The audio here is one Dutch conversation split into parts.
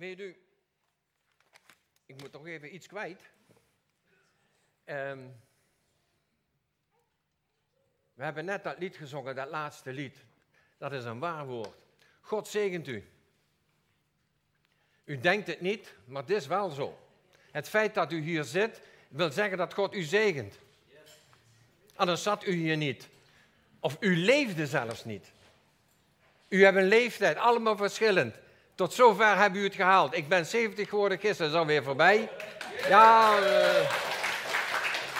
Weet u, ik moet toch even iets kwijt. Ehm, we hebben net dat lied gezongen, dat laatste lied. Dat is een waar woord. God zegent u. U denkt het niet, maar het is wel zo. Het feit dat u hier zit, wil zeggen dat God u zegent. Anders zat u hier niet. Of u leefde zelfs niet. U hebt een leeftijd, allemaal verschillend. Tot zover hebben u het gehaald. Ik ben 70 geworden, gisteren is alweer voorbij. Ja, uh,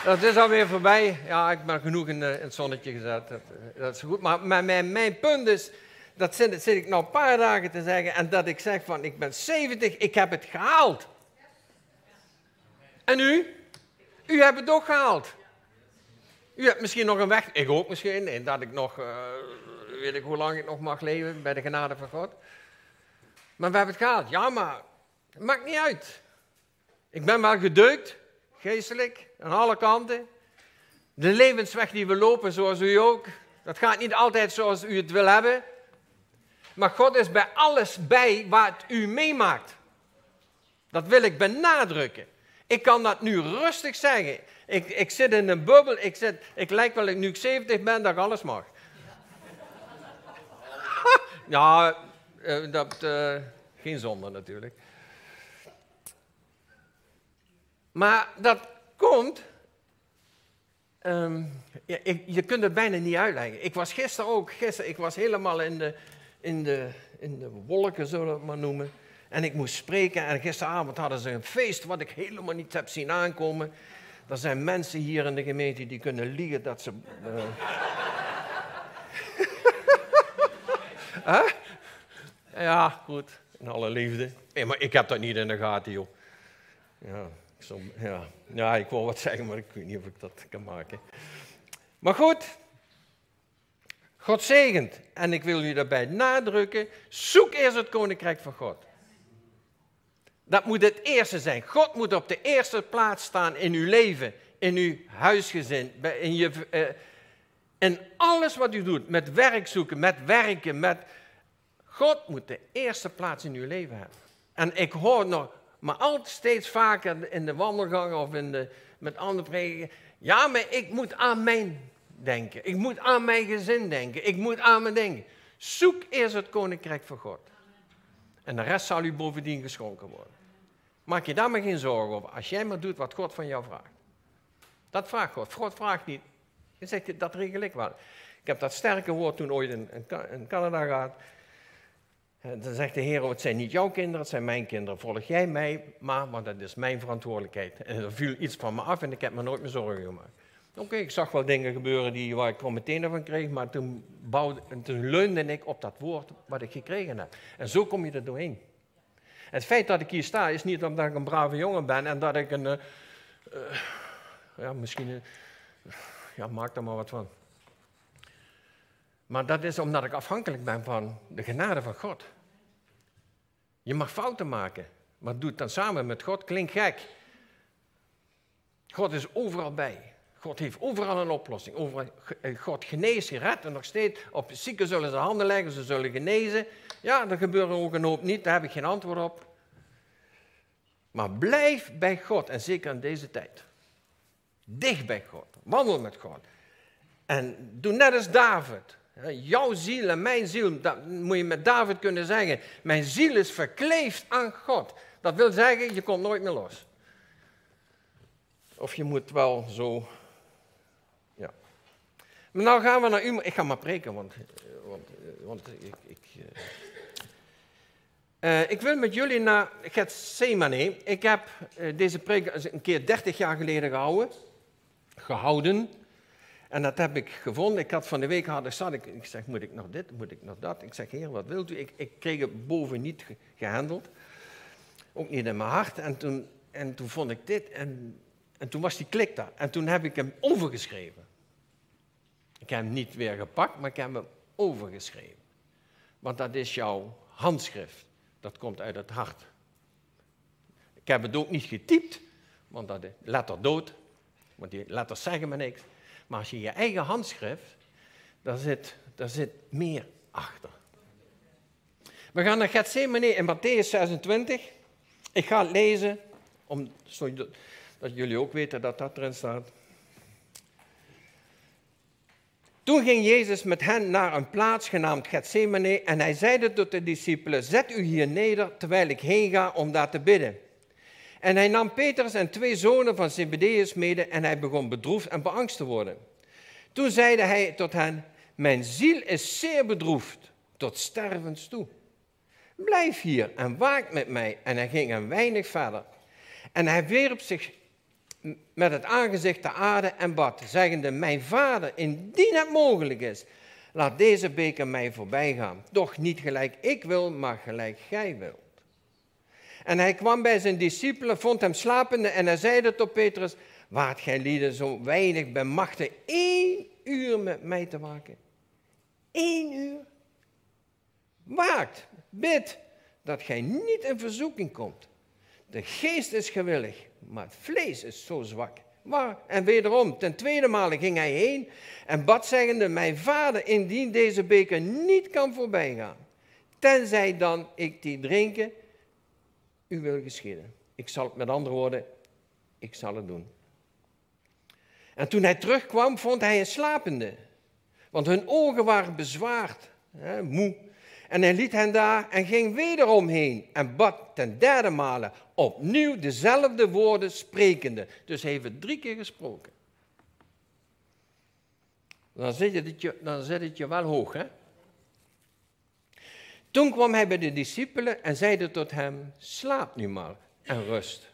dat is alweer voorbij. Ja, ik ben genoeg in, het zonnetje gezet. Dat, eh, dat is goed. Maar mijn, mijn, punt is, dat zit, zit ik nog een paar dagen te zeggen, en dat ik zeg van, ik ben 70, ik heb het gehaald. En u? U hebt het ook gehaald. U hebt misschien nog een weg, ik ook misschien, en dat ik nog, weet ik hoe lang ik nog mag leven bij de genade van God. Maar we hebben het gehaald. Ja, maar het maakt niet uit. Ik ben wel gedeukt, geestelijk, aan alle kanten. De levensweg die we lopen, zoals u ook, dat gaat niet altijd zoals u het wil hebben. Maar God is bij alles bij wat u meemaakt. Dat wil ik benadrukken. Ik kan dat nu rustig zeggen. Ik, ik zit in een bubbel. Ik, zit, ik lijk wel, nu ik 70 ben, dat alles mag. ja, uh, dat, uh, geen zonde natuurlijk. Maar dat komt. Ik, je kunt het bijna niet uitleggen. Ik was gisteren ook, gisteren, ik was helemaal in de, in de, in de wolken, zullen we het maar noemen. En ik moest spreken en gisteravond hadden ze een feest wat ik helemaal niet heb zien aankomen. Er zijn mensen hier in de gemeente die kunnen liegen dat ze. Uh... huh? Ja, goed. In alle liefde. Nee, maar ik heb dat niet in de gaten, joh. Ja, ja. ja, ik wil wat zeggen, maar ik weet niet of ik dat kan maken. Maar goed. God zegent. En ik wil u daarbij nadrukken. Zoek eerst het koninkrijk van God. Dat moet het eerste zijn. God moet op de eerste plaats staan in uw leven, in uw huisgezin, in, je, uh, in alles wat u doet. Met werk zoeken, met werken, met God moet de eerste plaats in uw leven hebben. En ik hoor nog, maar altijd steeds vaker in de wandelgangen of in de, met andere prediken. Ja, maar ik moet aan mijn denken. Ik moet aan mijn gezin denken. Ik moet aan mijn denken. Zoek eerst het koninkrijk van God. En de rest zal u bovendien geschonken worden. Maak je daar maar geen zorgen over. Als jij maar doet wat God van jou vraagt. Dat vraagt God. God vraagt niet. Dan zegt dat regel ik wel. Ik heb dat sterke woord toen ooit in, in Canada gehad. Dan zegt de Heer, het zijn niet jouw kinderen, het zijn mijn kinderen. Volg jij mij, maar, maar dat is mijn verantwoordelijkheid. En er viel iets van me af en ik heb me nooit meer zorgen gemaakt. Oké, ik zag wel dingen gebeuren die, waar ik meteen van kreeg, maar toen, bouwde, toen leunde ik op dat woord wat ik gekregen heb. En zo kom je er doorheen. Het feit dat ik hier sta is niet omdat ik een brave jongen ben en dat ik een, uh, ja, misschien, ja, maak er maar wat van. Maar dat is omdat ik afhankelijk ben van de genade van God. Je mag fouten maken, maar doe het dan samen met God. Klinkt gek. God is overal bij. God heeft overal een oplossing. Overal, eh, God geneest, en nog steeds. Op zieken zullen ze handen leggen, ze zullen genezen. Ja, er gebeurt ook een hoop niet, daar heb ik geen antwoord op. Maar blijf bij God, en zeker in deze tijd. Dicht bij God, wandel met God. En doe net als David. Jouw ziel en mijn ziel, dat moet je met David kunnen zeggen. Mijn ziel is verkleefd aan God. Dat wil zeggen, je komt nooit meer los. Of je moet wel zo. Ja. Maar nou gaan we naar u. Ik ga maar preken, want, want, want ik. ik uh, ik wil met jullie naar Gethsemane. Ik heb uh, deze preek een keer 30 jaar geleden gehouden. Gehouden. En dat heb ik gevonden. Ik had van de week had, zat ik, ik zeg, moet ik nog dit, moet ik nog dat? Ik zeg, heer, wat wilt u? Ik, ik kreeg het boven niet gehandeld. Ook niet in mijn hart. En toen, en toen vond ik dit en, en toen was die klik daar. En toen heb ik hem overgeschreven. Ik heb hem niet weer gepakt, maar ik heb hem overgeschreven. Want dat is jouw handschrift. Dat komt uit het hart. Ik heb het ook niet getypt, want dat is letter dood. Want die letters zeggen me niks. Maar als je je eigen handschrift, daar zit, daar zit meer achter. We gaan naar Gethsemane in Matthäus 26. Ik ga het lezen, om, zodat jullie ook weten dat dat erin staat. Toen ging Jezus met hen naar een plaats genaamd Gethsemane en hij zeide tot de discipelen, zet u hier neder terwijl ik heen ga om daar te bidden. En hij nam Petrus en twee zonen van Zebedeus mede en hij begon bedroefd en beangst te worden. Toen zeide hij tot hen, mijn ziel is zeer bedroefd, tot stervens toe. Blijf hier en waak met mij. En hij ging een weinig verder. En hij wierp zich met het aangezicht de aarde en bad, zeggende, mijn vader, indien het mogelijk is, laat deze beker mij voorbij gaan. Doch niet gelijk ik wil, maar gelijk gij wilt. En hij kwam bij zijn discipelen, vond hem slapende en hij zeide tot Petrus, waart gij lieden zo weinig bij machten één uur met mij te waken? Eén uur? Waakt, bid, dat gij niet in verzoeking komt. De geest is gewillig, maar het vlees is zo zwak. Maar, en wederom, ten tweede male ging hij heen en bad zeggende, mijn vader, indien deze beker niet kan voorbijgaan, tenzij dan ik die drinken, u wil geschieden. Ik zal het met andere woorden, ik zal het doen. En toen hij terugkwam, vond hij een slapende, want hun ogen waren bezwaard, hè, moe. En hij liet hen daar en ging wederom heen en bad ten derde male opnieuw dezelfde woorden sprekende. Dus hij heeft drie keer gesproken. Dan zet het je, dan zet het je wel hoog, hè? Toen kwam hij bij de discipelen en zeide tot hem, slaap nu maar en rust.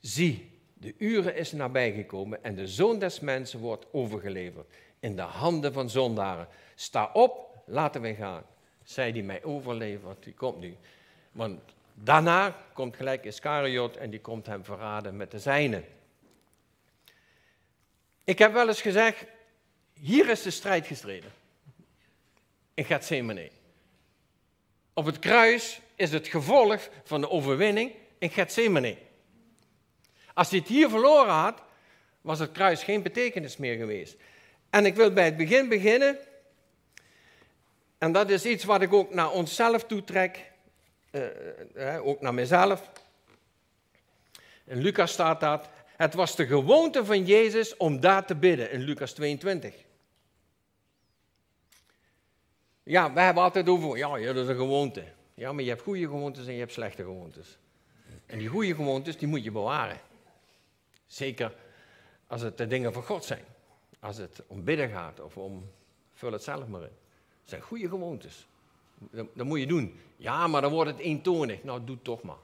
Zie, de uren is nabijgekomen en de zoon des mensen wordt overgeleverd in de handen van zondaren. Sta op, laten we gaan. Zij die mij overlevert, die komt nu. Want daarna komt gelijk Iscariot en die komt hem verraden met de zijnen. Ik heb wel eens gezegd, hier is de strijd gestreden. In Gethsemane. Op het kruis is het gevolg van de overwinning in Gethsemane. Als hij het hier verloren had, was het kruis geen betekenis meer geweest. En ik wil bij het begin beginnen en dat is iets wat ik ook naar onszelf toetrek, uh, uh, ook naar mezelf. In Lucas staat dat. Het was de gewoonte van Jezus om daar te bidden, in Lucas 22. Ja, we hebben altijd over, ja, dat is een gewoonte. Ja, maar je hebt goede gewoontes en je hebt slechte gewoontes. En die goede gewoontes, die moet je bewaren. Zeker als het de dingen van God zijn. Als het om bidden gaat of om, vul het zelf maar in zijn goede gewoontes. Dat, moet je doen. Ja, maar dan wordt het eentonig. Nou, doe toch maar.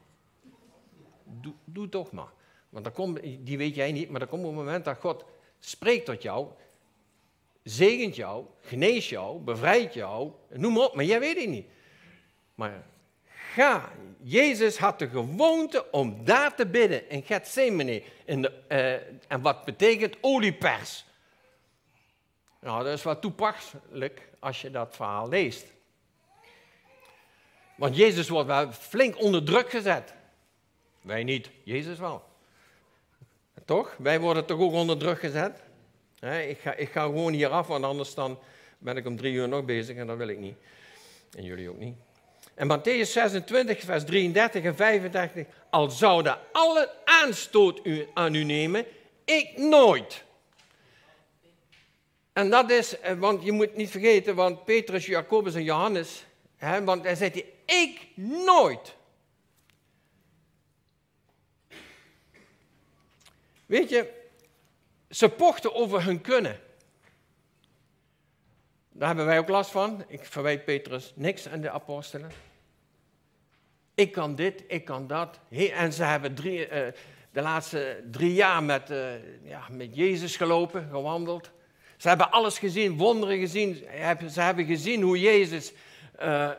Doe, doe toch maar. Want dan komt, die weet jij niet, maar dan komt het moment dat God spreekt tot jou, zegent jou, geneest jou, bevrijdt jou, noem maar op, maar jij weet het niet. Maar ga. Jezus had de gewoonte om daar te bidden in Gethsemane. In de, uh, en wat betekent oliepers? Nou, dat is wat toepasselijk als je dat verhaal leest. Want Jezus wordt wel flink onder druk gezet. Wij niet, Jezus wel. Toch? Wij worden toch ook onder druk gezet? Ik, ga, ik ga gewoon hier af, want anders dan ben ik om drie uur nog bezig en dat wil ik niet. En jullie ook niet. En Matthäus 26, vers 33 en 35. Al zouden alle aanstoot aan u nemen, ik nooit. En dat is, eh, want je moet niet vergeten, want Petrus, Jacobus en Johannes, hè, want hij zegt, ik nooit. Weet je, ze pochten over hun kunnen. Daar hebben wij ook last van. Ik verwijt Petrus niks aan de apostelen. Ik kan dit, ik kan dat. En ze hebben drie, uh, de laatste drie jaar met, uh, ja, met Jezus gelopen, gewandeld. Ze hebben alles gezien, wonderen gezien. Ze hebben gezien hoe Jezus uh,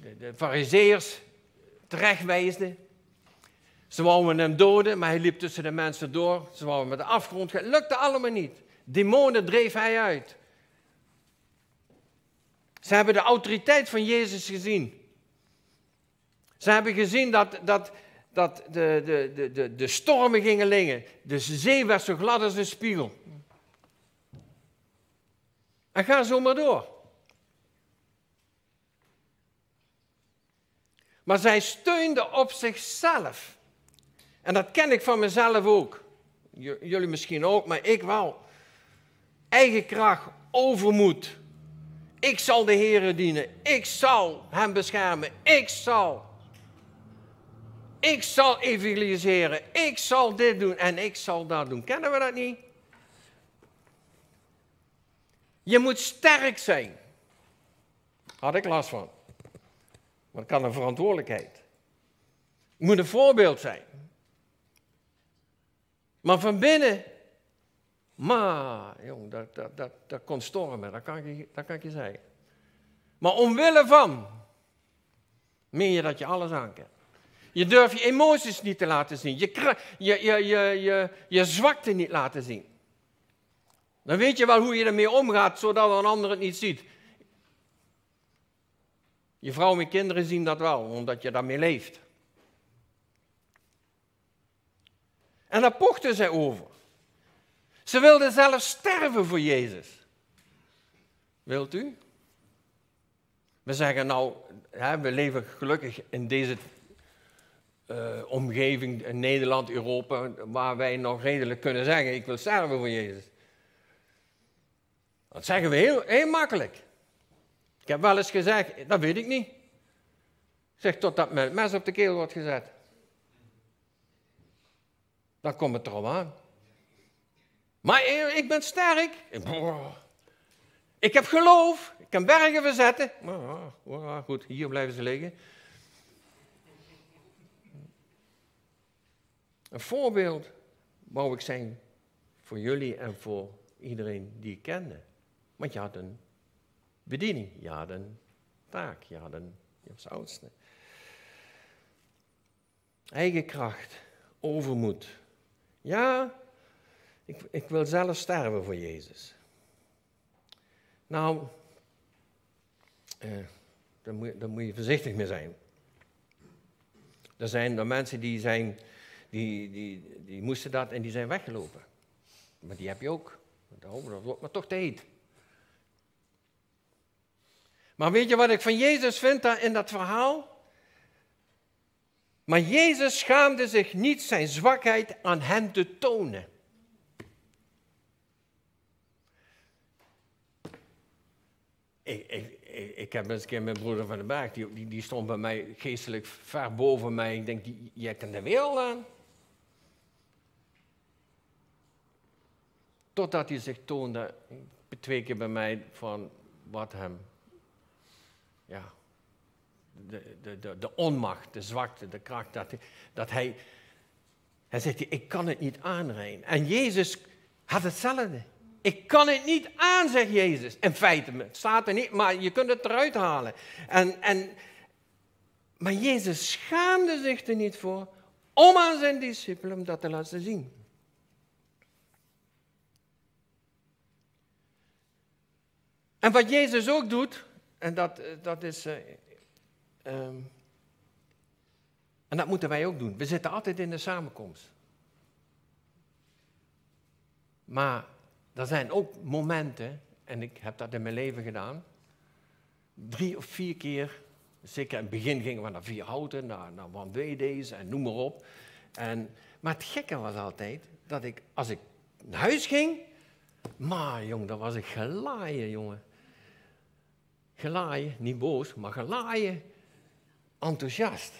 de, de fariseërs terechtwijsde. Ze wouden hem doden, maar hij liep tussen de mensen door. Ze wouden met de afgrond gaan. Lukte allemaal niet. Demonen dreef hij uit. Ze hebben de autoriteit van Jezus gezien. Ze hebben gezien dat, dat, dat de, de, de, de, stormen gingen lingen. De zee werd zo glad als een spiegel. En ga zo maar door. Maar zij steunde op zichzelf. En dat ken ik van mezelf ook. Jullie misschien ook, maar ik wel. Eigen kracht, overmoed. Ik zal de Heer dienen. Ik zal hem beschermen. Ik zal. Ik zal evangeliseren. Ik zal dit doen en ik zal dat doen. Kennen we dat niet? Je moet sterk zijn. Had ik last van. Dat kan een verantwoordelijkheid. Je moet een voorbeeld zijn. Maar van binnen, maar, jong, dat, dat, dat, dat kon stormen, dat kan, ik, dat kan ik je zeggen. Maar omwille van, meen je dat je alles aan Je durft je emoties niet te laten zien, je, je, je, je, je, je zwakte niet laten zien. Dan weet je wel hoe je ermee omgaat, zodat een ander het niet ziet. Je vrouw en kinderen zien dat wel, omdat je daarmee leeft. En daar pochten zij over. Ze wilden zelfs sterven voor Jezus. Wilt u? We zeggen nou, hè, we leven gelukkig in deze uh, omgeving, in Nederland, Europa, waar wij nog redelijk kunnen zeggen, ik wil sterven voor Jezus. Dat zeggen we heel, heel makkelijk. Ik heb wel eens gezegd, dat weet ik niet. Zeg, totdat mijn mes op de keel wordt gezet. Dan komt het erop aan. Maar ik ben sterk. Ik heb geloof. Ik kan bergen verzetten. Maar goed, hier blijven ze liggen. Een voorbeeld wou ik zijn voor jullie en voor iedereen die ik kende. Want je had een bediening, je had een taak, je, had een, je was oudste. Eigen kracht, overmoed. Ja, ik, ik wil zelf sterven voor Jezus. Nou, eh, daar, moet, moet je voorzichtig mee zijn. Er zijn er mensen die, zijn, die, die, die moesten dat en die zijn weggelopen. Maar die heb je ook. Dat wordt maar toch te heet. Maar weet je wat ik van Jezus vind in dat verhaal? Maar Jezus schaamde zich niet zijn zwakheid aan hem te tonen. Ik, ik, ik, heb eens een keer mijn broeder van de Berg, die, die, die, stond bij mij geestelijk ver boven mij. Ik denk, jij kan de wereld aan. Totdat hij zich toonde, twee keer bij mij, van wat hem ja, de, de, de, de onmacht, de zwakte, de kracht, dat, dat hij, hij zegt, ik kan het niet aanrijden. En Jezus had hetzelfde. Ik kan het niet aan, zegt Jezus. In feite, het staat er niet, maar je kunt het eruit halen. En, en, maar Jezus schaamde zich er niet voor om aan zijn discipelen dat te laten zien. En wat Jezus ook doet, en dat, dat is. Um, en dat moeten wij ook doen. We zitten altijd in de samenkomst. Maar er zijn ook momenten, en ik heb dat in mijn leven gedaan, drie of vier keer, zeker in het begin gingen we naar vier houten, naar, naar One Way Days en noem maar op. En, maar het gekke was altijd dat ik, als ik naar huis ging, maar jong, dan was ik gelaaien, jongen gelaaien, niet boos, maar gelaaien, enthousiast.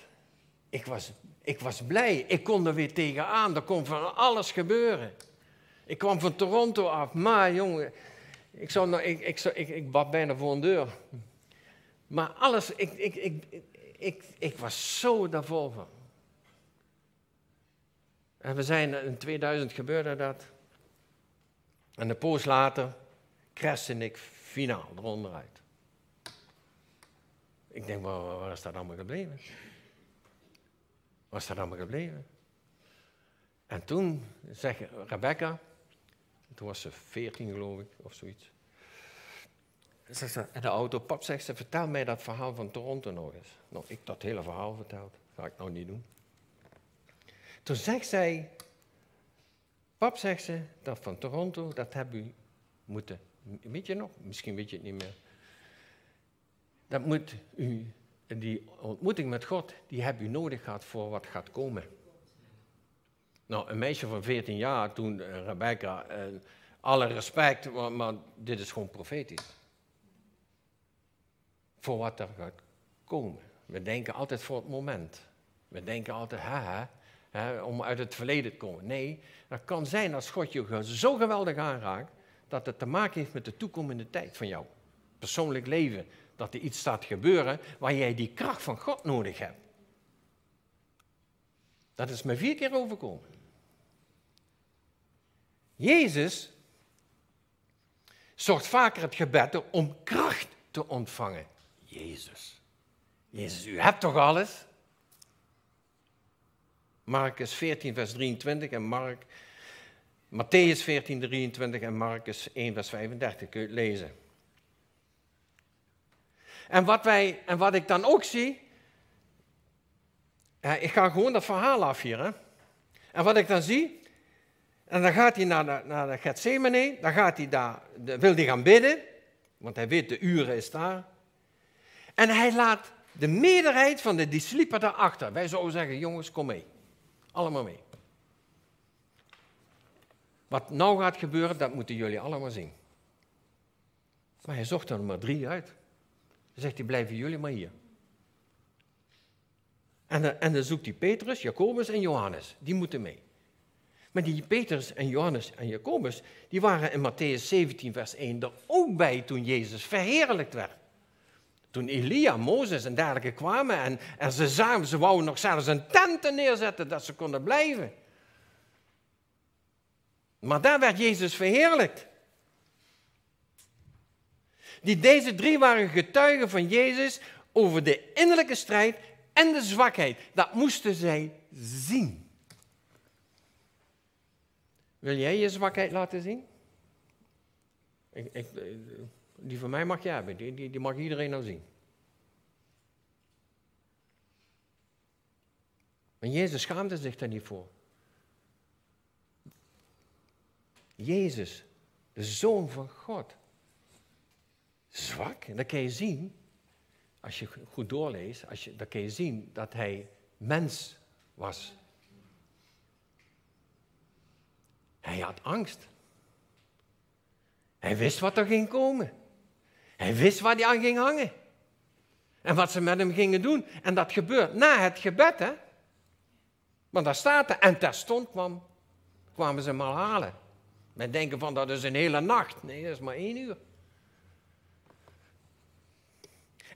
Ik was, ik was blij, ik kon er weer tegenaan, er kon van alles gebeuren. Ik kwam van Toronto af, maar jongen, ik, zou, nou, ik, ik, ik, bad bijna voor een deur. Maar alles, ik, ik, ik, ik, ik was zo daarvoor van. En we zijn, in 2000 gebeurde dat. En een poos later crashte ik finaal eronder uit. Ik denk, waar, waar is dat allemaal gebleven? Waar is dat allemaal gebleven? En toen zegt Rebecca, toen was ze veertien geloof ik, of zoiets. Zegt ze, in de auto, pap zegt ze, vertel mij dat verhaal van Toronto nog eens. Nou, ik dat hele verhaal verteld, ga ik nou niet doen. Toen zegt zij, pap zegt ze, dat van Toronto, dat heb u moeten, weet je nog, misschien weet je het niet meer. Dat moet u die ontmoeting met God, die heb je nodig gehad voor wat gaat komen. Nou, een meisje van 14 jaar, toen uh, Rebecca, uh, alle respect, maar, dit is gewoon profetisch. Voor wat er gaat komen. We denken altijd voor het moment. We denken altijd, haha, hè, om uit het verleden te komen. Nee, dat kan zijn als God je zo geweldig aanraakt, dat het te maken heeft met de toekomende tijd van jou. Persoonlijk leven. Dat er iets staat gebeuren waar jij die kracht van God nodig hebt. Dat is me vier keer overkomen. Jezus zorgt vaker het gebed om kracht te ontvangen. Jezus. Jezus, u hebt toch alles? Marcus 14, vers 23 en Mark, Matthäus 14, 23 en Marcus 1, vers 35 kun je lezen. En wat, wij, en wat ik dan ook zie, ik ga gewoon dat verhaal af hier. Hè. En wat ik dan zie, en dan gaat hij naar de, naar de Gethsemane, dan gaat hij daar, wil hij gaan bidden, want hij weet de uren is daar. En hij laat de meerderheid van de discipelen daarachter. Wij zouden zeggen, jongens, kom mee. Allemaal mee. Wat nou gaat gebeuren, dat moeten jullie allemaal zien. Maar hij zocht er maar drie uit. Dan zegt hij, blijven jullie maar hier. En dan, en dan zoekt hij Petrus, Jacobus en Johannes. Die moeten mee. Maar die Petrus en Johannes en Jacobus, die waren in Matthäus 17, vers 1 er ook bij toen Jezus verheerlijkt werd. Toen Elia, Mozes en dergelijke kwamen en, en ze zagen, ze wouden nog zelfs een tent neerzetten dat ze konden blijven. Maar daar werd Jezus verheerlijkt. Die deze drie waren getuigen van Jezus over de innerlijke strijd en de zwakheid. Dat moesten zij zien. Wil jij je zwakheid laten zien? Ik, ik, die van mij mag je hebben, die, die, die mag iedereen nou zien. Maar Jezus schaamde zich daar niet voor. Jezus, de Zoon van God, zwak. En dat kan je zien, als je goed doorleest, als je, dan kan je zien dat hij mens was. Hij had angst. Hij wist wat er ging komen. Hij wist waar hij aan ging hangen. En wat ze met hem gingen doen. En dat gebeurt na het gebed, hè. Want daar staat er, en terstond kwam, kwamen ze hem al halen. Men denken van, dat is een hele nacht. Nee, dat is maar één uur.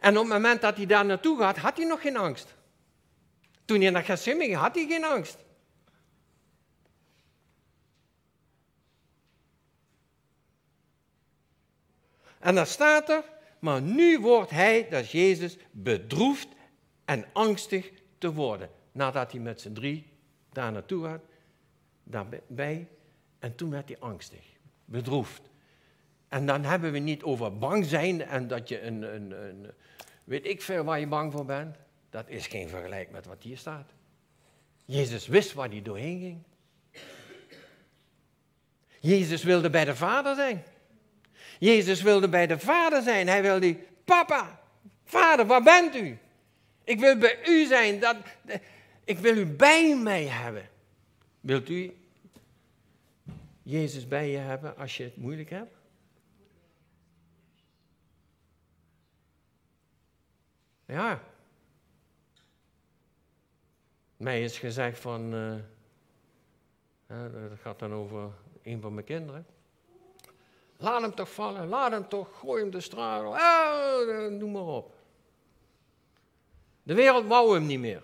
En op het moment dat hij daar naartoe gaat, had hij nog geen angst. Toen hij naar Gethsemane ging, had hij geen angst. En dan staat er, maar nu wordt hij, dat is Jezus, bedroefd en angstig te worden. Nadat hij met z'n drie daar naartoe gaat, daarbij, en toen werd hij angstig, bedroefd. En dan hebben we niet over bang zijn en dat je een, een, een, weet ik veel waar je bang voor bent. Dat is geen vergelijk met wat hier staat. Jezus wist waar hij doorheen ging. Jezus wilde bij de Vader zijn. Jezus wilde bij de Vader zijn. Hij wilde, papa, Vader, waar bent u? Ik wil bij u zijn. Dat, ik wil u bij mij hebben. Wilt u Jezus bij je hebben als je het moeilijk hebt? Ja. Mij is gezegd van, uh, dat gaat dan over een van mijn kinderen. Laat hem toch vallen, laat hem toch, gooi hem de straat, ah, noem maar op. De wereld wou hem niet meer.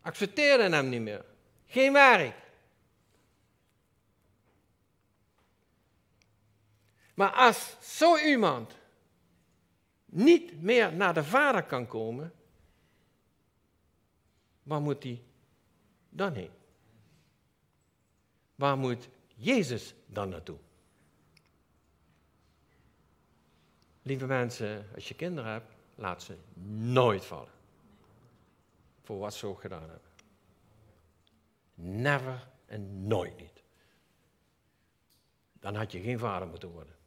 Accepteerde hem niet meer. Geen werk. Maar als zo iemand niet meer naar de Vader kan komen, waar moet hij dan heen? Waar moet Jezus dan naartoe? Lieve mensen, als je kinderen hebt, laat ze nooit vallen. Voor wat ze ook gedaan hebben. Never en nooit niet. Dan had je geen vader moeten worden.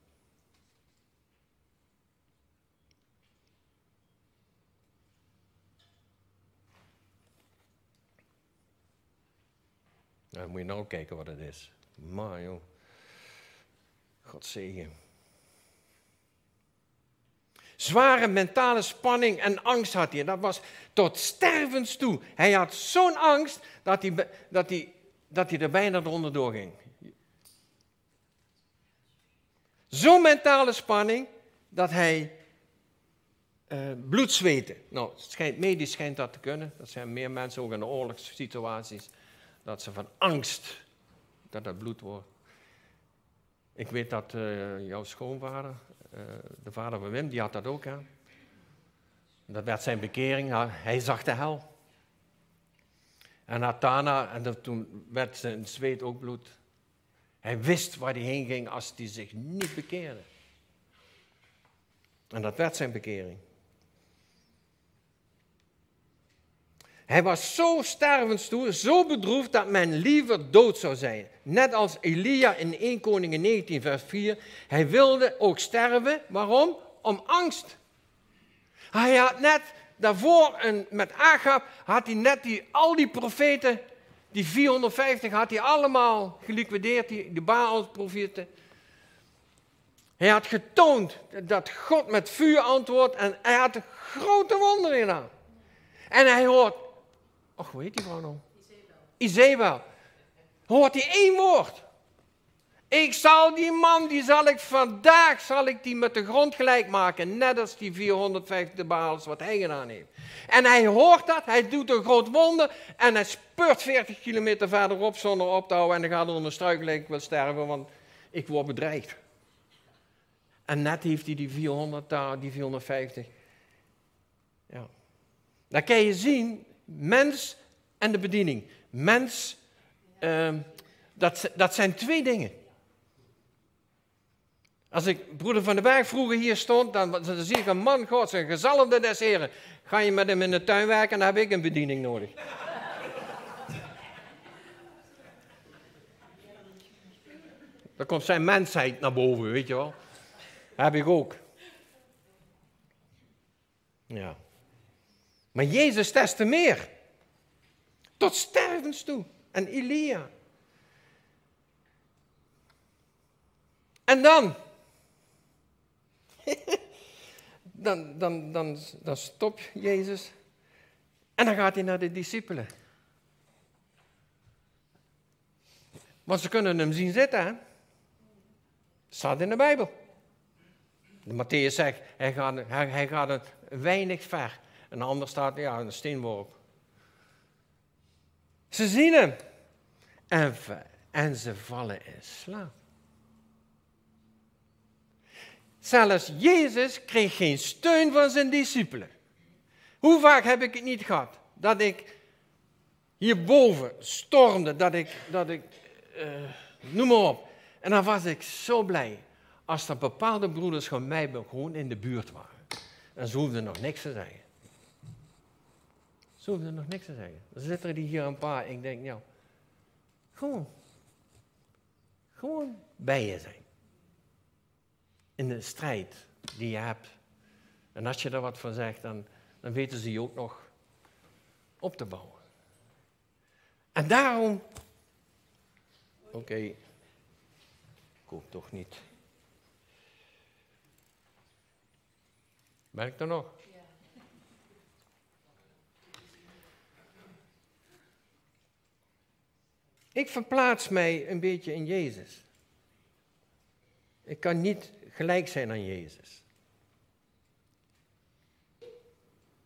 Dan moet je nou kijken wat het is. Maar joh. God zegen. Zware mentale spanning en angst had hij. Dat was tot stervens toe. Hij had zo'n angst dat hij, dat, hij, dat hij er bijna onderdoor ging. Zo'n mentale spanning dat hij uh, bloed zweten. Nou, schijnt, medisch schijnt dat te kunnen. Dat zijn meer mensen ook in de oorlogssituaties. Dat ze van angst dat dat bloed wordt. Ik weet dat uh, jouw schoonvader, uh, de vader van Wim, die had dat ook. Hè? Dat werd zijn bekering. Hij zag de hel. En Nathana, en toen werd zijn zweet ook bloed. Hij wist waar hij heen ging als hij zich niet bekeerde. En dat werd zijn bekering. Hij was zo stervenstoe, zo bedroefd dat men liever dood zou zijn. Net als Elia in 1 Koningin 19 vers 4. Hij wilde ook sterven. Waarom? Om angst. Hij had net daarvoor een, met Agab, had hij net die, al die profeten, die 450 had hij allemaal geliquideerd, die, die Baal-profeten. Hij had getoond dat God met vuur antwoordt en hij had grote wonderen gedaan. En hij hoort Och, hoe heet die vrouw nou? Hoort hij één woord. Ik zal die man, die zal ik vandaag, zal ik die met de grond gelijk maken. Net als die 450 baals wat hij gedaan heeft. En hij hoort dat, hij doet een groot wonder. En hij speurt 40 kilometer verderop zonder op te houden. En dan gaat er onder struikeling, ik wil sterven, want ik word bedreigd. En net heeft hij die 400 daar, die 450. Ja. Dan kan je zien Mens en de bediening. Mens, uh, dat, dat zijn twee dingen. Als ik broeder van de Berg vroeger hier stond, dan, zie ik een man gods, een gezalfde des heren. Ga je met hem in de tuin werken, dan heb ik een bediening nodig. Dan komt zijn mensheid naar boven, weet je wel. heb ik ook. Ja. Maar Jezus testte meer. Tot stervens toe. En Elia. En dan? dan, dan, dan, dan stopt Jezus. En dan gaat hij naar de discipelen. Want ze kunnen hem zien zitten, hè? Staat in de Bijbel. Matthäus zegt, hij gaat, hij, hij gaat een weinig ver. En de ander staat, ja, een steenworp. Ze zien hem. En, en ze vallen in slaap. Zelfs Jezus kreeg geen steun van zijn discipelen. Hoe vaak heb ik het niet gehad dat ik hierboven stormde, dat ik, dat ik uh, noem maar op. En dan was ik zo blij als er bepaalde broeders van mij gewoon in de buurt waren. En ze hoefden nog niks te zeggen. Ze hoefden nog niks te zeggen. Dan zitten er hier een paar. Ik denk, nou, gewoon, gewoon bij je zijn. In de strijd die je hebt. En als je daar wat van zegt, dan, dan weten ze je ook nog op te bouwen. En daarom, oké, okay. ik hoop toch niet. Ben ik er nog? Ik verplaats mij een beetje in Jezus. Ik kan niet gelijk zijn aan Jezus.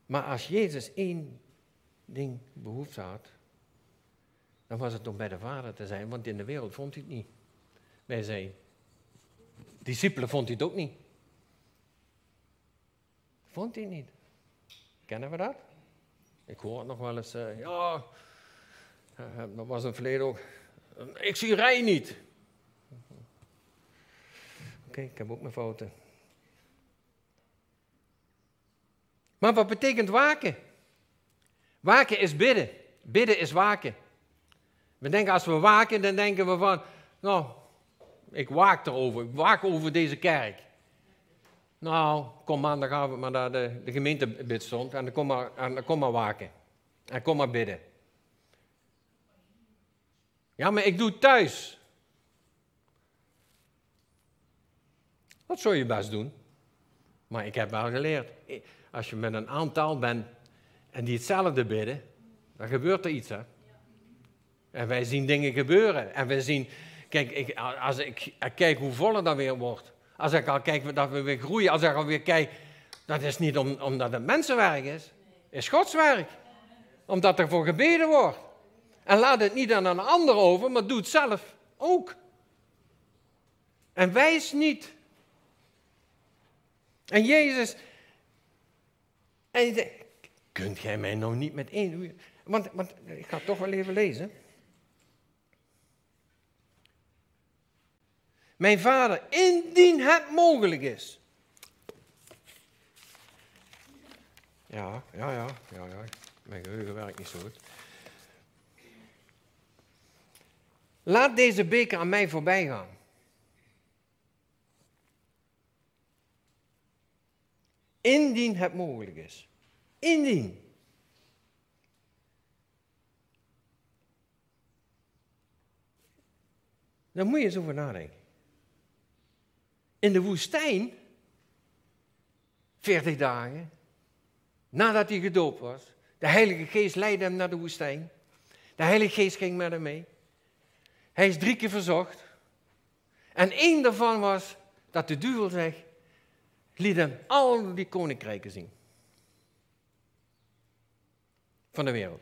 Maar als Jezus één ding behoefte had, dan was het om bij de Vader te zijn, want in de wereld vond hij het niet. Bij zijn discipelen vond hij het ook niet. Vond hij het niet. Kennen we dat? Ik hoor het nog wel eens, uh, ja, dat was een verleden ook. Ik zie rij niet. Oké, ik heb ook mijn fouten. Maar wat betekent waken? Waken is bidden. Bidden is waken. We denken als we waken, dan denken we van, nou, ik waak erover. Ik waak over deze kerk. Nou, kom maandagavond maar naar de, de gemeentebid stond en dan kom maar, en dan kom maar waken. En kom maar bidden. Ja, maar ik doe het thuis. Dat zou je best doen. Maar ik heb wel geleerd, als je met een aantal bent en die hetzelfde bidden, dan gebeurt er iets. Hè? En wij zien dingen gebeuren. En we zien, kijk, ik, als ik, kijk hoe voller dat weer wordt. Als ik al kijk dat we weer groeien, als ik alweer kijk, dat is niet om, omdat het mensenwerk is, is Gods werk. Omdat er voor gebeden wordt. En laat het niet aan een ander over, maar doe het zelf ook. En wijs niet. En Jezus, en je zegt, kunt jij mij nou niet met één. Want, want ik ga het toch wel even lezen. Mijn vader, indien het mogelijk is. Ja, ja, ja, ja, ja. Mijn geheugen werkt niet zo goed. Laat deze beker aan mij voorbij gaan. Indien het mogelijk is. Indien. Daar moet je eens over nadenken. In de woestijn, 40 dagen, nadat hij gedoopt was, de Heilige Geest leidde hem naar de woestijn. De Heilige Geest ging met hem mee. Hij is drie keer verzocht. En één daarvan was dat de duivel zegt, liet hem al die koninkrijken zien. Van de wereld.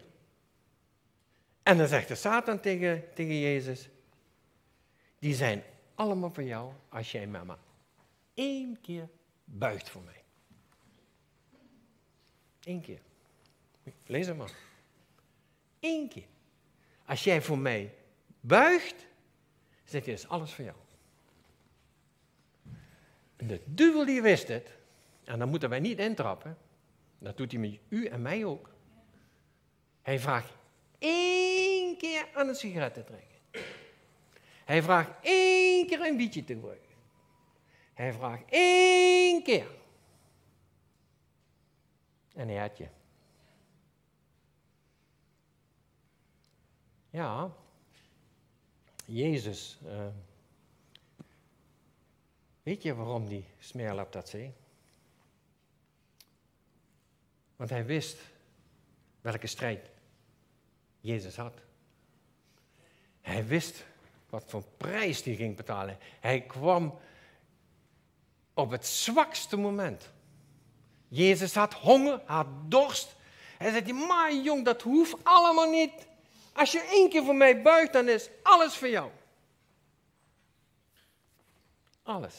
En dan zegt de Satan tegen, tegen Jezus, die zijn allemaal van jou als jij me maar één keer buigt voor mij. Eén keer. Lees hem maar. Eén keer. Als jij voor mij buigt, zegt hij, is alles voor jou. En de duivel die wist het, en dan moeten wij niet intrappen, dat doet hij met u en mij ook. Hij vraagt één keer aan een sigaret te trekken. Hij vraagt één keer een bietje te gooien. Hij vraagt één keer. En hij had je. Ja, Jezus. Uh, weet je waarom die smeerlap dat zei? Want hij wist welke strijd Jezus had. Hij wist wat voor prijs hij ging betalen. Hij kwam op het zwakste moment. Jezus had honger, had dorst. Hij zei, maar jong, dat hoeft allemaal niet. Als je één keer voor mij buigt, dan is alles voor jou. Alles.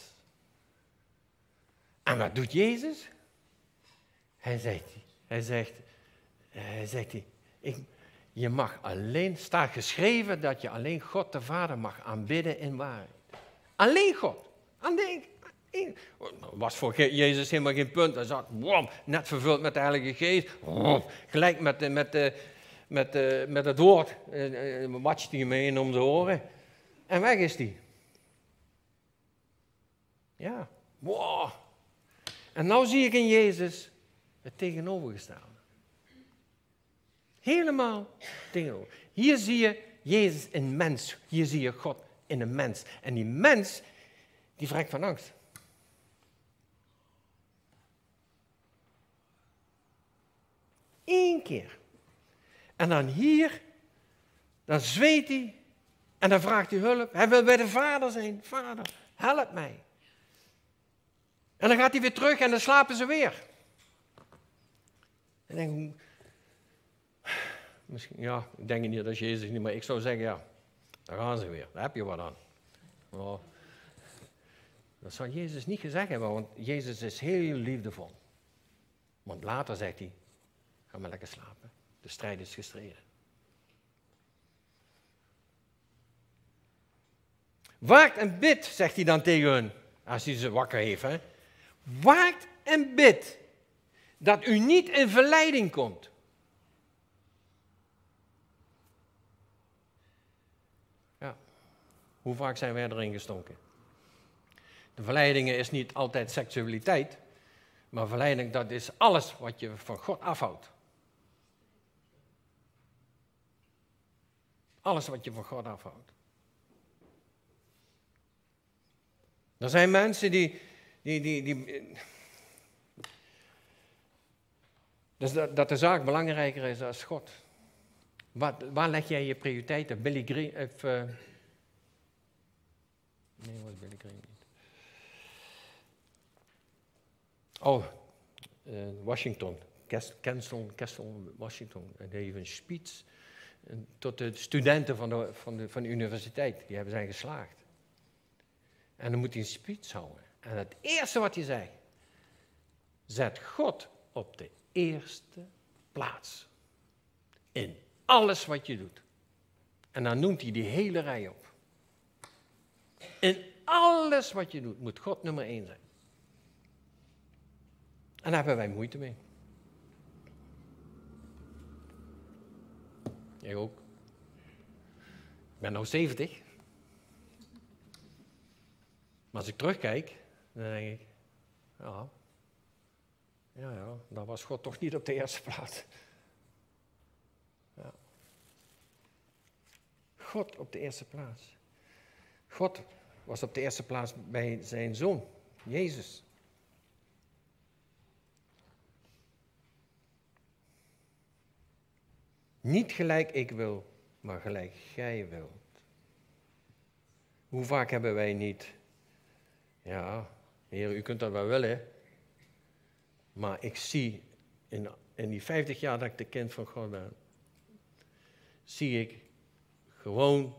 En wat doet Jezus? Hij zegt, hij zegt, hij zegt, je mag alleen, staat geschreven dat je alleen God de Vader mag aanbidden in waarheid. Alleen God. Alleen, was voor Jezus helemaal geen punt. Hij zat net vervuld met de Heilige Geest. Gelijk met, met, met, met, met het woord. Watcht hij mee om te horen. En weg is hij. Ja, wow. En nou zie ik in Jezus het tegenovergestelde. Helemaal tegenover. Hier zie je Jezus in mens. Hier zie je God in een mens. En die mens, die wrijkt van angst. Eén keer. En dan hier, dan zweet hij en dan vraagt hij hulp. Hij wil bij de vader zijn. Vader, help mij. En dan gaat hij weer terug en dan slapen ze weer. En denk misschien, ja, ik denk niet dat Jezus niet, maar ik zou zeggen, ja, daar gaan ze weer. Daar heb je wat aan. Dat zou Jezus niet gezegd hebben, want Jezus is heel liefdevol. Want later zegt hij, Ga maar lekker slapen. De strijd is gestreden. Waakt en bid, zegt hij dan tegen hun, als hij ze wakker heeft. Hè? Waakt en bid dat u niet in verleiding komt. Ja, hoe vaak zijn wij erin gestonken? De verleidingen is niet altijd seksualiteit, maar verleiding dat is alles wat je van God afhoudt. Alles wat je van God afhoudt. Er zijn mensen die. die, die, die dus dat, dat de zaak belangrijker is dan God. Wat, waar leg jij je prioriteiten? Billy Green. Of, uh, nee, was Billy Green. Oh, uh, Washington. Kessel, Washington. Die heeft een speech tot de studenten van de, van, de, van universiteit. Die hebben zijn geslaagd. En dan moet hij een speech houden. En het eerste wat hij zei, zet God op de eerste plaats. In alles wat je doet. En dan noemt hij die hele rij op. In alles wat je doet moet God nummer één zijn. En daar hebben wij moeite mee. Jij ook. Ik ben nou 70. Maar als ik terugkijk, dan denk ik, ja, ja, ja, dan was God toch niet op de eerste plaats. Ja. God op de eerste plaats. God was op de eerste plaats bij zijn zoon, Jezus. Niet gelijk ik wil, maar gelijk gij wilt. Hoe vaak hebben wij niet, ja, Heer, u kunt dat wel willen, maar ik zie in, in die 50 jaar dat ik de kind van God ben, zie ik gewoon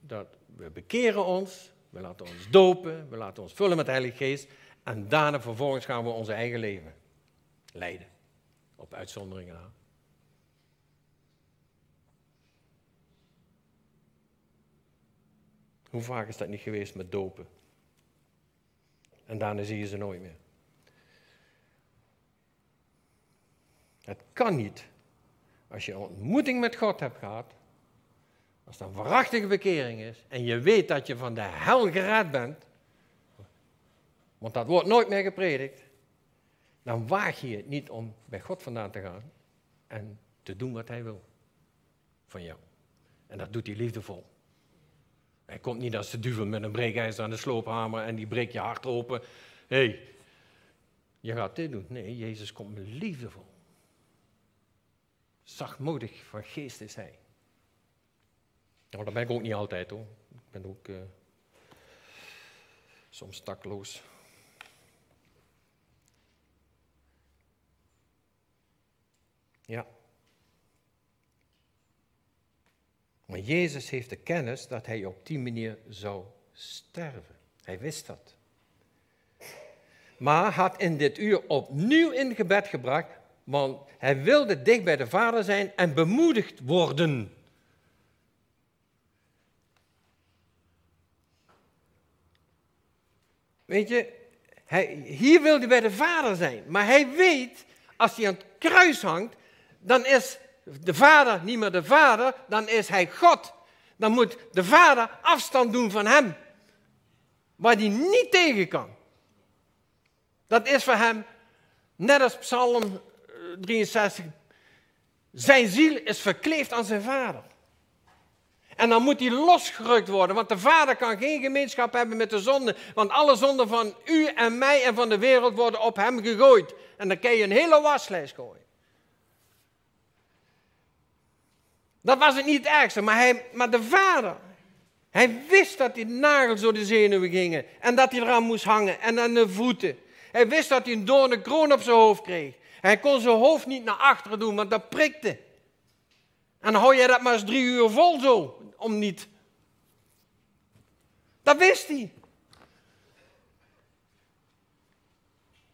dat we bekeren ons, we laten ons dopen, we laten ons vullen met de Heilige Geest en daarna vervolgens gaan we onze eigen leven leiden. Op uitzonderingen aan. Hoe vaak is dat niet geweest met dopen? En daarna zie je ze nooit meer. Het kan niet. Als je een ontmoeting met God hebt gehad, als dat een waarachtige bekering is en je weet dat je van de hel gered bent, want dat wordt nooit meer gepredikt, dan waag je het niet om bij God vandaan te gaan en te doen wat Hij wil van jou. En dat doet hij liefdevol. Hij komt niet als de duvel met een breekijzer aan de sloophamer en die breekt je hart open. Hé, hey, je gaat dit doen. Nee, Jezus komt liefdevol. Zachtmoedig van geest is hij. Nou, dat ben ik ook niet altijd hoor. Ik ben ook uh, soms takloos. Ja. Maar Jezus heeft de kennis dat hij op die manier zou sterven. Hij wist dat. Maar had in dit uur opnieuw in gebed gebracht, want hij wilde dicht bij de Vader zijn en bemoedigd worden. Weet je, hij, hier wil hij bij de Vader zijn, maar hij weet, als hij aan het kruis hangt, dan is de vader niet meer de vader, dan is hij God. Dan moet de vader afstand doen van hem. Waar hij niet tegen kan. Dat is voor hem, net als Psalm 63, eh, zijn ziel is verkleefd aan zijn vader. En dan moet hij losgerukt worden, want de vader kan geen gemeenschap hebben met de zonde. Want alle zonden van u en mij en van de wereld worden op hem gegooid. En dan kan je een hele waslijst gooien. Dat was het niet het ergste, maar, hij, maar de vader, hij wist dat die nagels door de zenuwen gingen en dat hij eraan moest hangen en aan de voeten. Hij wist dat hij een doorne kroon op zijn hoofd kreeg. Hij kon zijn hoofd niet naar achteren doen, want dat prikte. En dan hou je dat maar eens drie uur vol zo, om niet. Dat wist hij.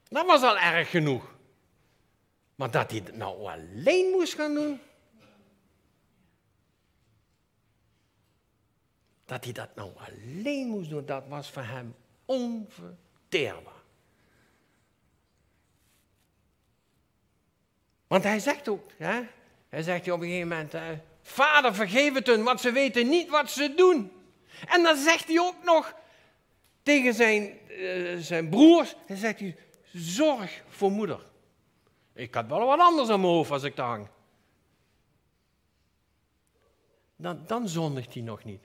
Dat was al erg genoeg. Maar dat hij het nou alleen moest gaan doen. Dat hij dat nou alleen moest doen, dat was voor hem onverteerbaar. Want hij zegt ook, hè, hij zegt op een gegeven moment, vader vergeef het hun, want ze weten niet wat ze doen. En dan zegt hij ook nog tegen zijn, uh, zijn broers, dan zegt hij, zorg voor moeder. Ik had wel wat anders aan mijn hoofd als ik daar hang. dan, dan zondigt hij nog niet.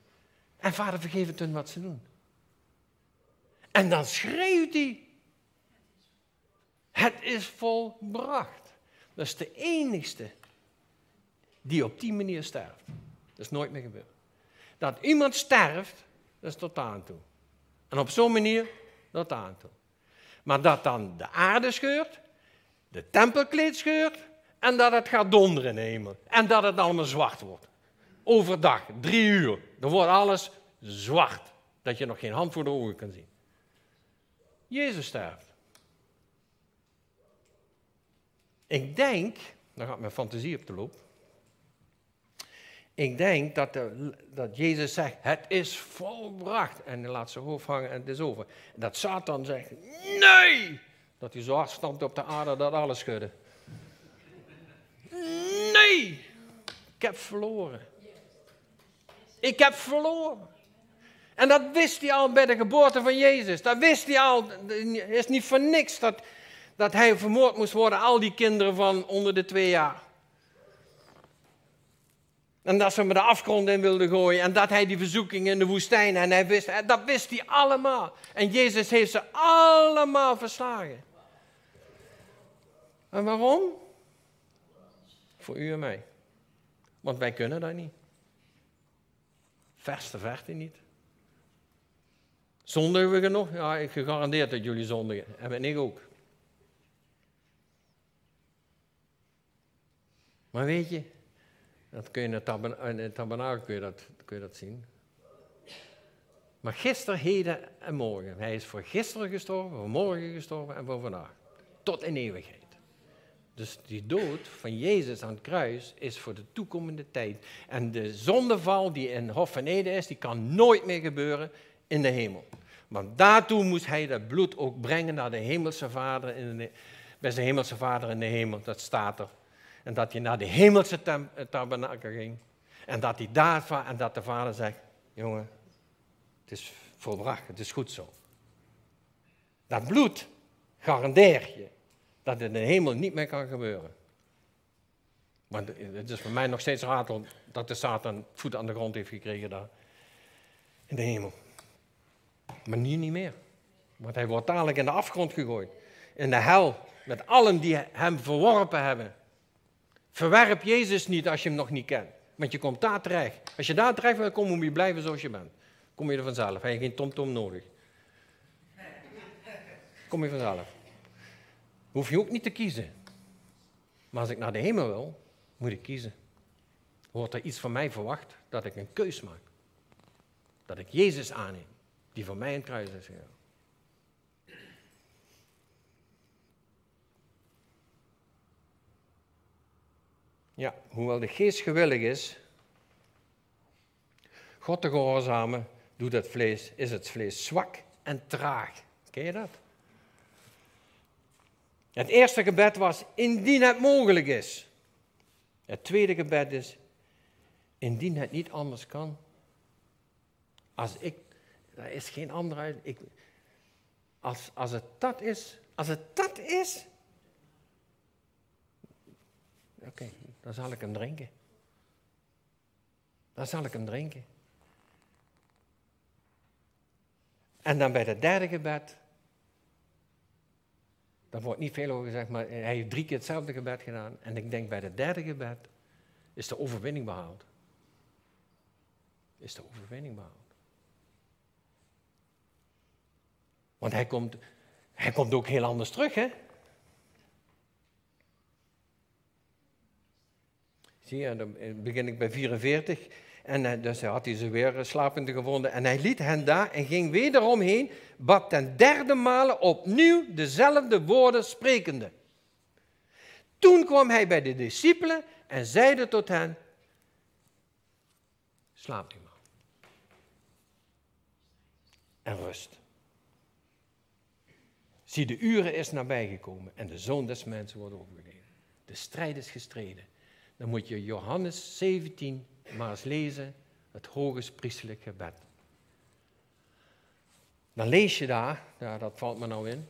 En vader, vergeef het hun wat ze doen. En dan schreeuwt hij. Het is volbracht. Dat is de enigste die op die manier sterft. Dat is nooit meer gebeurd. Dat iemand sterft, dat is tot aan toe. En op zo'n manier, tot aan toe. Maar dat dan de aarde scheurt, de tempelkleed scheurt en dat het gaat donderen hemel. En dat het allemaal zwart wordt. Overdag, drie uur, dan wordt alles zwart. Dat je nog geen hand voor de ogen kan zien. Jezus sterft. Ik denk, dan gaat mijn fantasie op de loop. Ik denk dat, dat Jezus zegt, het is volbracht. En hij laat zijn hoofd hangen en het is over. Dat Satan zegt, nee! Dat hij zo hard stampt op de aarde dat alles schudde. Nee! Ik heb verloren. Ik heb verloren. En dat wist hij al bij de geboorte van Jezus. Dat wist hij al. Het is niet voor niks dat, dat hij vermoord moest worden, al die kinderen van onder de twee jaar. En dat ze hem de afgrond in wilden gooien. En dat hij die verzoeking in de woestijn. En hij wist, dat wist hij allemaal. En Jezus heeft ze allemaal verslagen. En waarom? Voor u en mij. Want wij kunnen dat niet. Verste verte niet. Zondigen we genoeg? Ja, ik gegarandeerd dat jullie zondigen. En ik ook. Maar weet je, dat kun je in het tabernakel kun je dat, kun je dat zien. Maar gisteren, heden en morgen. Hij is voor gisteren gestorven, voor morgen gestorven en voor vandaag. Tot in eeuwigheid. Dus die dood van Jezus aan het kruis is voor de toekomende tijd. En de zondeval die in Hof van Eden is, die kan nooit meer gebeuren in de hemel. Want daartoe moest hij dat bloed ook brengen naar de hemelse vader, in de, bij zijn hemelse vader in de hemel. Dat staat er. En dat hij naar de hemelse eh, tabernakel ging. En dat hij daar, en dat de vader zegt, jongen, het is volbracht, het is goed zo. Dat bloed garandeer je dat in de hemel niet meer kan gebeuren. Want het is voor mij nog steeds raad dat de Satan voet aan de grond heeft gekregen daar. In de hemel. Maar nu niet meer. Want hij wordt dadelijk in de afgrond gegooid. In de hel. Met allen die hem verworpen hebben. Verwerp Jezus niet als je hem nog niet kent. Want je komt daar terecht. Als je daar terecht wil komen, moet je blijven zoals je bent. Kom je er vanzelf. Heb je geen tomtom nodig. Kom je vanzelf. Hoef je ook niet te kiezen. Maar als ik naar de hemel wil, moet ik kiezen. Wordt er iets van mij verwacht dat ik een keus maak. Dat ik Jezus aanneem die voor mij het kruis is gegaan. Ja, hoewel de geest gewillig is, God te gehoorzamen, doet het vlees, is het vlees zwak en traag. Ken je dat? Het eerste gebed was, indien het mogelijk is. Het tweede gebed is, indien het niet anders kan. Als ik er is geen andere Ik, als, als het dat is, als het dat is, oké, dan zal ik hem drinken. Dan zal ik hem drinken. En dan bij het derde gebed, daar wordt niet veel over gezegd, maar hij heeft drie keer hetzelfde gebed gedaan. En ik denk bij het derde gebed is de overwinning behaald. Is de overwinning behaald. Want hij komt, hij komt ook heel anders terug, hè? Zie je, dan begin ik bij 44. En eh, dus had hij ze weer slapende gevonden. En hij liet hen daar en ging wederom heen, bad ten derde male opnieuw dezelfde woorden sprekende. Toen kwam hij bij de discipelen en zeide tot hen, slaap u maar. En rust. Zie, de uren is nabijgekomen en de zoon des mensen wordt overgegeven. De strijd is gestreden. Dan moet je Johannes 17 maar eens lezen, het hoge priestelijk gebed. Dan lees je daar, ja, dat valt me nou in.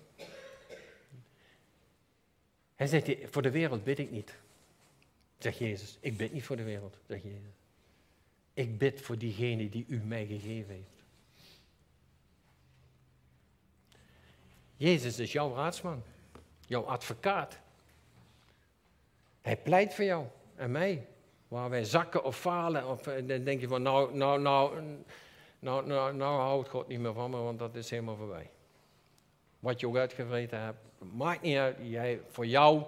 Hij zegt, voor de wereld bid ik niet. Zegt Jezus, ik bid niet voor de wereld, zegt Jezus. Ik bid voor diegene die u mij gegeven heeft. Jezus is jouw raadsman, jouw advocaat. Hij pleit voor jou en mij. Waar wij zakken of falen, of eh, dan denk je van nou, nou, nou, nou, nou, nou houdt God niet meer van me, want dat is helemaal voorbij. Wat je ook uitgevreten hebt, maakt niet uit. Jij, voor jou,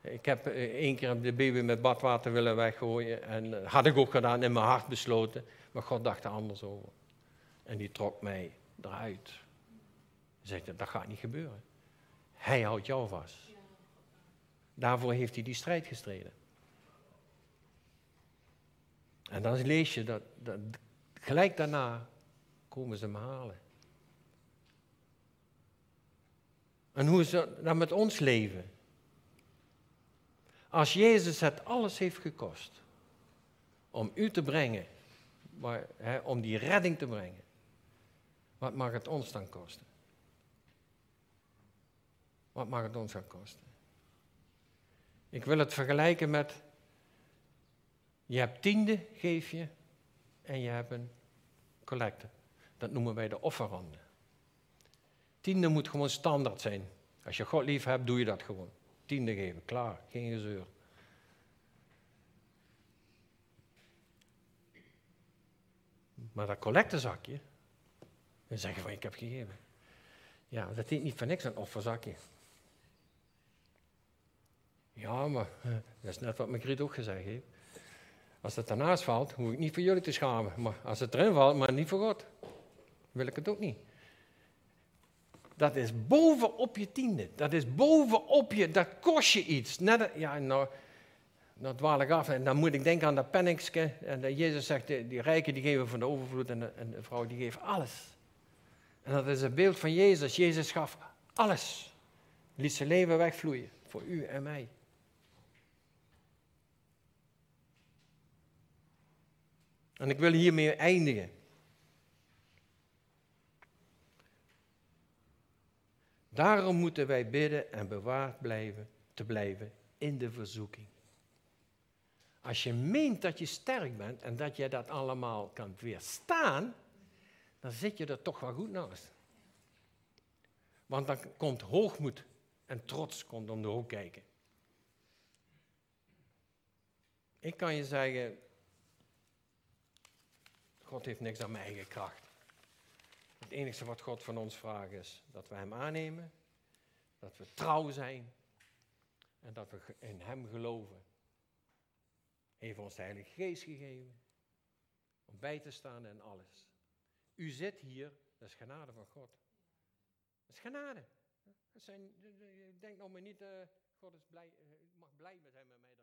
ik heb eh, één keer de baby met badwater willen weggooien en eh, had ik ook gedaan in mijn hart besloten, maar God dacht er anders over. En die trok mij eruit. Zegt, dat gaat niet gebeuren. Hij houdt jou vast. Daarvoor heeft hij die strijd gestreden. En dan lees je dat, dat gelijk daarna komen ze hem halen. En hoe is dat dan met ons leven? Als Jezus het alles heeft gekost om u te brengen, hè, om die redding te brengen, wat mag het ons dan kosten? Wat mag het ons gaan kosten? Ik wil het vergelijken met, je hebt tiende, geef je, en je hebt een collecte. Dat noemen wij de offerande. Tiende moet gewoon standaard zijn. Als je God lief hebt, doe je dat gewoon. Tiende geven, klaar, geen gezeur. Maar dat collectezakje, dan zeg je van ik heb gegeven. Ja, dat heet niet van niks een offerzakje. Ja, maar dat is net wat Magriet ook gezegd heeft. Als het ernaast valt, hoef ik niet voor jullie te schamen. Maar als het erin valt, maar niet voor God, wil ik het ook niet. Dat is bovenop je tiende. Dat is bovenop je, dat kost je iets. Ja, nou, nou dwaal ik af en dan moet ik denken aan dat penningske. En Jezus zegt, die rijken die geven van de overvloed en de, en de vrouw die geeft alles. En dat is het beeld van Jezus. Jezus gaf alles. Liet zijn leven wegvloeien voor u en mij. En ik wil hiermee eindigen. Daarom moeten wij bidden en bewaard blijven, te blijven in de verzoeking. Als je meent dat je sterk bent en dat je dat allemaal kan weerstaan, dan zit je er toch wel goed naast. Want dan komt hoogmoed en trots komt om de hoek kijken. Ik kan je zeggen, God heeft niks aan mijn eigen kracht. Het enige wat God van ons vraagt is dat we Hem aannemen, dat we trouw zijn en dat we in Hem geloven. Hij heeft ons de Heilige Geest gegeven om bij te staan in alles. U zit hier, dat is genade van God. Dat is genade. Dat zijn, ik denk nog maar niet, uh, God is blij, uh, mag blij met zijn met mij.